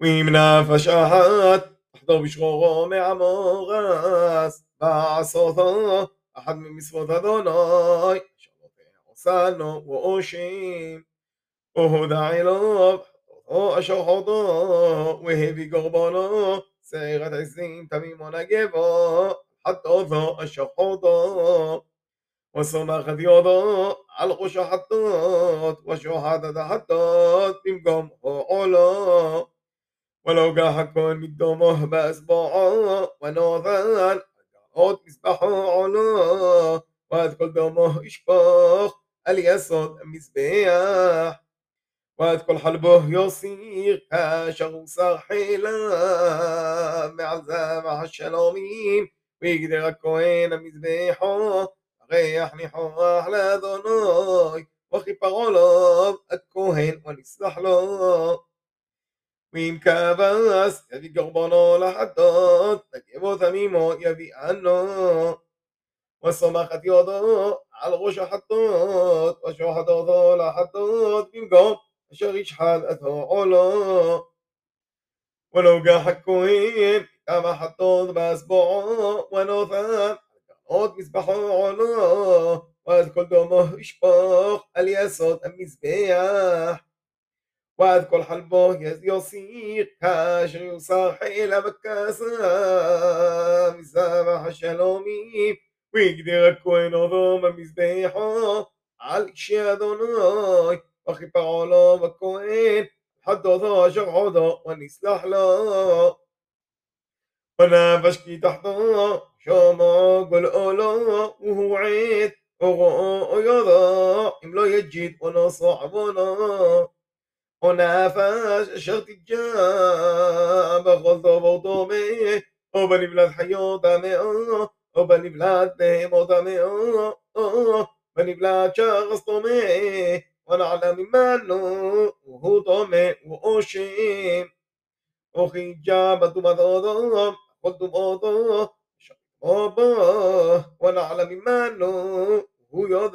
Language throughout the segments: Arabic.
ואם נפש אחת תחדור בשחורו מעמורס בעשותו אחת ממצוות אדוני אשר עושה לו ואושים והודע אליו או אשר חודו והביא קורבנו שעירת עשרים תמימו נגבו חטאותו אשר חודו וסומך את ידו על ראש החטאות ושוחטת החטאות במקום עולו ولو جاحك بالدمه بأصبعه ونوذان قد مصباحه علا وهذا كل دومه إشباخ اليسود المسبح وهذا كل حلبه يصيق كاشغ صاحلا معزة مع الشلامين ويقدر الكوين المسبحه ريح نحوه أحلى ذنوي وخي غلب الكوهن ونسلح له. ונסלח לו. ואם כבש יביא קורבנו לחטות, נקבו תמימו יביא ענו. וסומך את ידו על ראש החטות, ושוחט אותו לחטות במקום אשר ישחט את עולו. ולא גח הכהן כמה חטות באסבועו ונותן עוד מזבחו עולו, ואז כל דומו ישפוך על יסוד המזבח. وعد كل حلبه يصير كاشر يصاح إلى بكاسة مسامح الشلومي ويقدر كوين عظام مزبيحه على شي أدوناي وخيب علا وكوين حتى ذا شغعدا ونسلح له ونافش كي تحته شاما قل أولا وهو عيد وغو يضا إم لا يجد ولا صعبنا ونفس شغت الجاب غضب وضمي وبني بلاد حيو دمي وبني بلاد بهيمو دمي بني بلاد شخص طمي ونعلم منه وهو طمي وأشيم أخي جابت مضاضم قلت مضا بابا ونعلم منه هو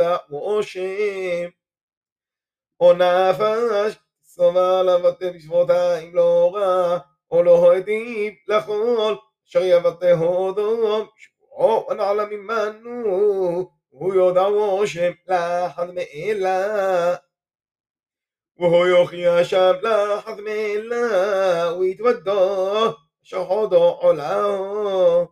שובע לבטא בשבותיים לא רע, או לא היטיב לכל, אשר יבטא הודו, שבועו הנעלה ממנו, הוא יודעו שם לחד מאלה. והוא יוכיח שם לחד מאלה, ויתוודו, שחודו עולהו.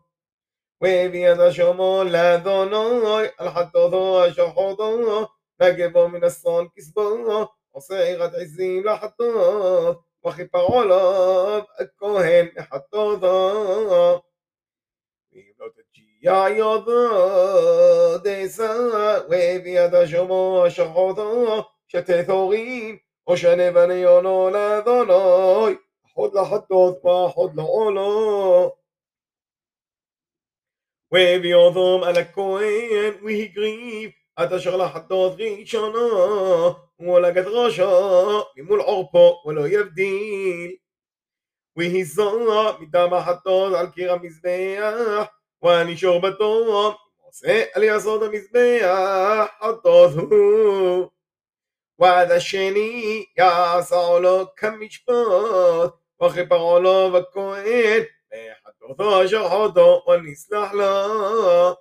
והביא את השומו לאדוני, על חטאתו אשר חודו, נגבו מן אסון כסבו. עושה עירת עזים לחטות, וכיפרו לו הכהן מחטותו. לבנות ג'יה יודו דסה, וביד השמו שחותו, שתתורים, או שנבניונו לאדוני, חוד לחטות וחוד לעולו. והביא אותם על הכהן והגריב עד אשר לחטות ראשונו ולגת ראשו ממול עורפו ולא יבדיל. והיזו מטעם החטות על קיר המזבח והנישור בתום עושה על יסוד המזבח חטות הוא. ועד השני יעשה לו כמשפט וכפרו לו בכהן וחטאתו אשר חוטו ונסלח לו